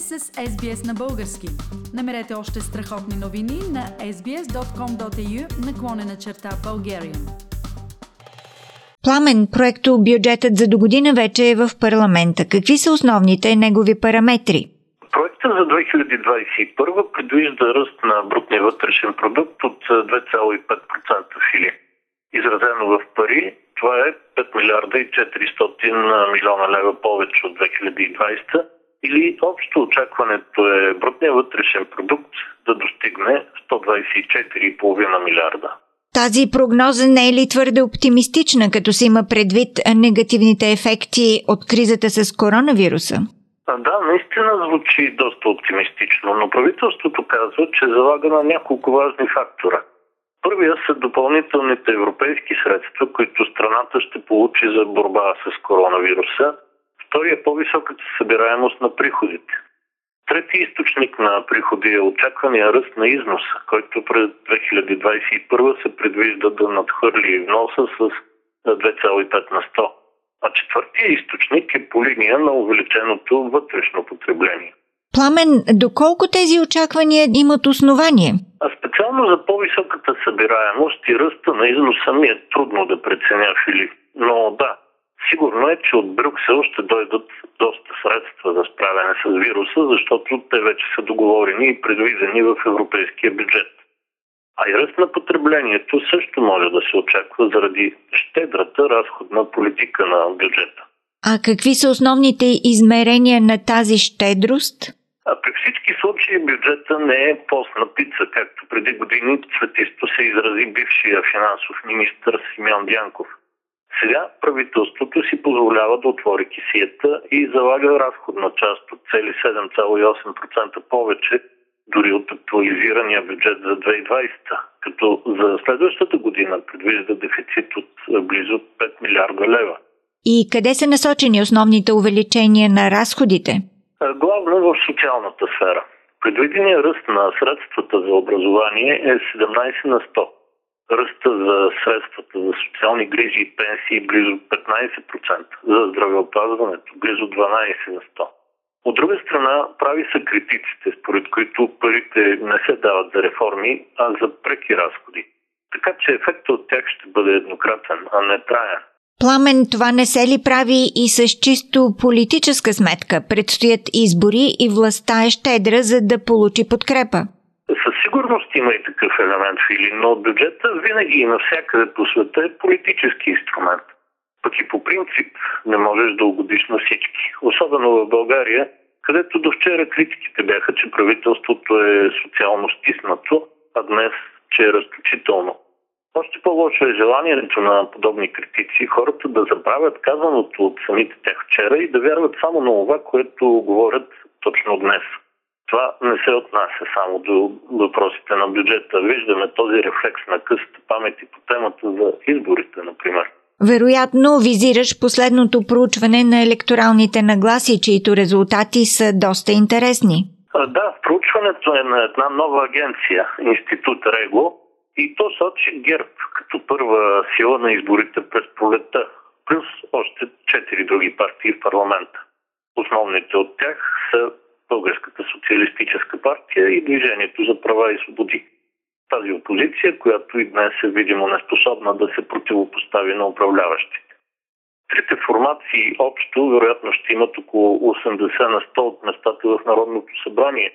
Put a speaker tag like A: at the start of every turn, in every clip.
A: сте с SBS на български. Намерете още страхотни новини на sbs.com.au наклонена черта Bulgarian.
B: Пламен проекто бюджетът за до година вече е в парламента. Какви са основните негови параметри?
C: Проектът за 2021 предвижда ръст на брутния вътрешен продукт от 2,5% фили. Изразено в пари, това е 5 милиарда и 400 милиона лева повече от 2020 или общо очакването е брутния вътрешен продукт да достигне 124,5 милиарда.
B: Тази прогноза не е ли твърде оптимистична, като се има предвид негативните ефекти от кризата с коронавируса?
C: Да, наистина звучи доста оптимистично, но правителството казва, че залага на няколко важни фактора. Първия са допълнителните европейски средства, които страната ще получи за борба с коронавируса – Втори е по-високата събираемост на приходите. Трети източник на приходи е очаквания ръст на износа, който през 2021 се предвижда да надхвърли вноса с 2,5 на 100. А четвъртия източник е по линия на увеличеното вътрешно потребление.
B: Пламен, доколко тези очаквания имат основание?
C: А специално за по-високата събираемост и ръста на износа ми е трудно да преценя, Филип. Но да, Сигурно е, че от Брюксел ще дойдат доста средства за справяне с вируса, защото те вече са договорени и предвидени в европейския бюджет. А и ръст на потреблението също може да се очаква заради щедрата разходна политика на бюджета.
B: А какви са основните измерения на тази щедрост?
C: А при всички случаи бюджета не е постна пица, както преди години цветисто се изрази бившия финансов министр Симеон Дянков – сега правителството си позволява да отвори кисията и залага разходна част от цели 7,8% повече дори от актуализирания бюджет за 2020, като за следващата година предвижда дефицит от близо 5 милиарда лева.
B: И къде са насочени основните увеличения на разходите?
C: Главно в социалната сфера. Предвидения ръст на средствата за образование е 17 на 100 ръста за средствата за социални грижи и пенсии близо 15%, за здравеопазването близо 12 на 100. От друга страна, прави са критиците, според които парите не се дават за реформи, а за преки разходи. Така че ефектът от тях ще бъде еднократен, а не траен.
B: Пламен, това не се ли прави и с чисто политическа сметка? Предстоят избори и властта е щедра, за да получи подкрепа.
C: Със сигурност има и такъв елемент, Фили, но бюджета винаги и навсякъде по света е политически инструмент. Пък и по принцип не можеш да угодиш на всички. Особено в България, където до вчера критиките бяха, че правителството е социално стиснато, а днес, че е разточително. Още по-лошо е желанието на подобни критици хората да забравят казаното от самите тях вчера и да вярват само на това, което говорят точно днес. Това не се отнася само до въпросите на бюджета. Виждаме този рефлекс на къста памет и по темата за изборите, например.
B: Вероятно визираш последното проучване на електоралните нагласи, чието резултати са доста интересни.
C: Да, проучването е на една нова агенция, Институт Рего, и то сочи ГЕРБ като първа сила на изборите през пролета, плюс още четири други партии в парламента. Основните от тях са Българската социалистическа партия и Движението за права и свободи. Тази опозиция, която и днес е видимо неспособна да се противопостави на управляващите. Трите формации общо вероятно ще имат около 80 на 100 от местата в Народното събрание,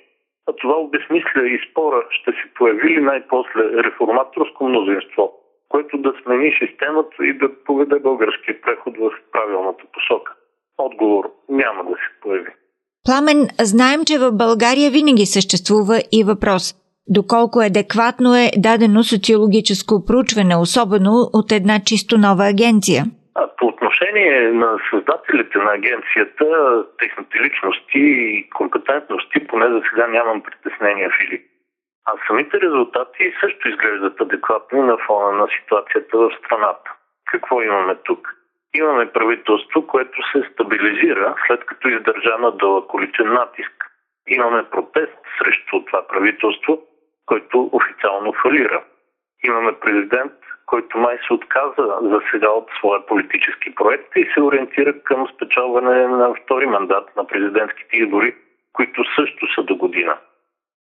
C: а това обесмисля и спора ще се появи ли най-после реформаторско мнозинство, което да смени системата и да поведе българския преход в правилната посока. Отговор няма да се появи.
B: Пламен, знаем, че в България винаги съществува и въпрос доколко адекватно е дадено социологическо проучване, особено от една чисто нова агенция.
C: По отношение на създателите на агенцията, техните личности и компетентности, поне за сега нямам притеснения, Филип. А самите резултати също изглеждат адекватни на фона на ситуацията в страната. Какво имаме тук? Имаме правителство, което се стабилизира след като издържа на дълъг количен натиск. Имаме протест срещу това правителство, който официално фалира. Имаме президент, който май се отказа за сега от своя политически проект и се ориентира към спечелване на втори мандат на президентските избори, които също са до година.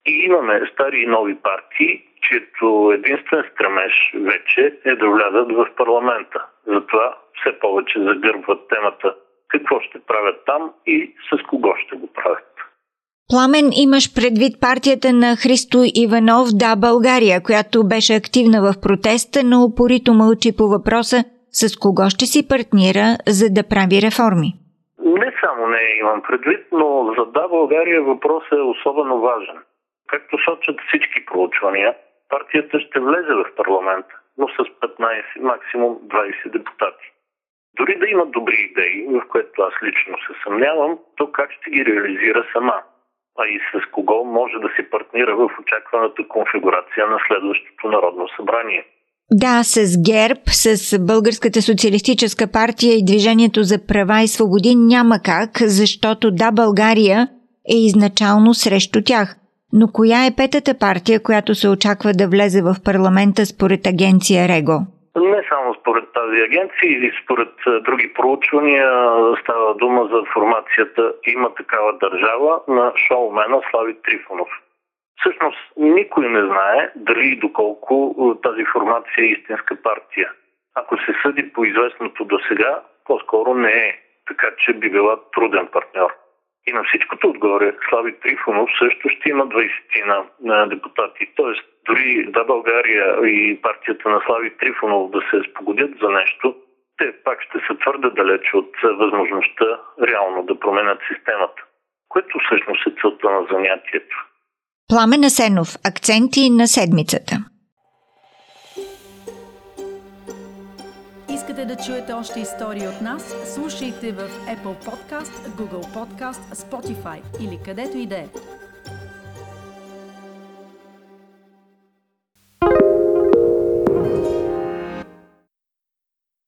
C: И имаме стари и нови партии, чието единствен стремеж вече е да влязат в парламента. Затова все повече загърбват темата какво ще правят там и с кого ще го правят.
B: Пламен, имаш предвид партията на Христо Иванов Да България, която беше активна в протеста, но упорито мълчи по въпроса с кого ще си партнира, за да прави реформи.
C: Не само не имам предвид, но за Да България въпросът е особено важен. Както сочат всички проучвания, партията ще влезе в парламента, но с 15, максимум 20 депутати. Дори да има добри идеи, в което аз лично се съмнявам, то как ще ги реализира сама? а и с кого може да се партнира в очакваната конфигурация на следващото Народно събрание.
B: Да, с ГЕРБ, с Българската социалистическа партия и Движението за права и свободи няма как, защото Да, България е изначално срещу тях. Но коя е петата партия, която се очаква да влезе в парламента според агенция Рего?
C: Според тази агенция или според други проучвания става дума за формацията Има такава държава на шоумена Слави Трифонов. Всъщност никой не знае дали и доколко тази формация е истинска партия. Ако се съди по известното до сега, по-скоро не е, така че би била труден партньор. И на всичкото отгоре Слави Трифонов също ще има 20 на депутати. Тоест, дори да България и партията на Слави Трифонов да се спогодят за нещо, те пак ще са твърде далеч от възможността реално да променят системата, което всъщност е целта на занятието.
B: Пламен Асенов. Акценти на седмицата.
A: Искате да чуете още истории от нас? Слушайте в Apple Podcast, Google Podcast, Spotify или където и да е.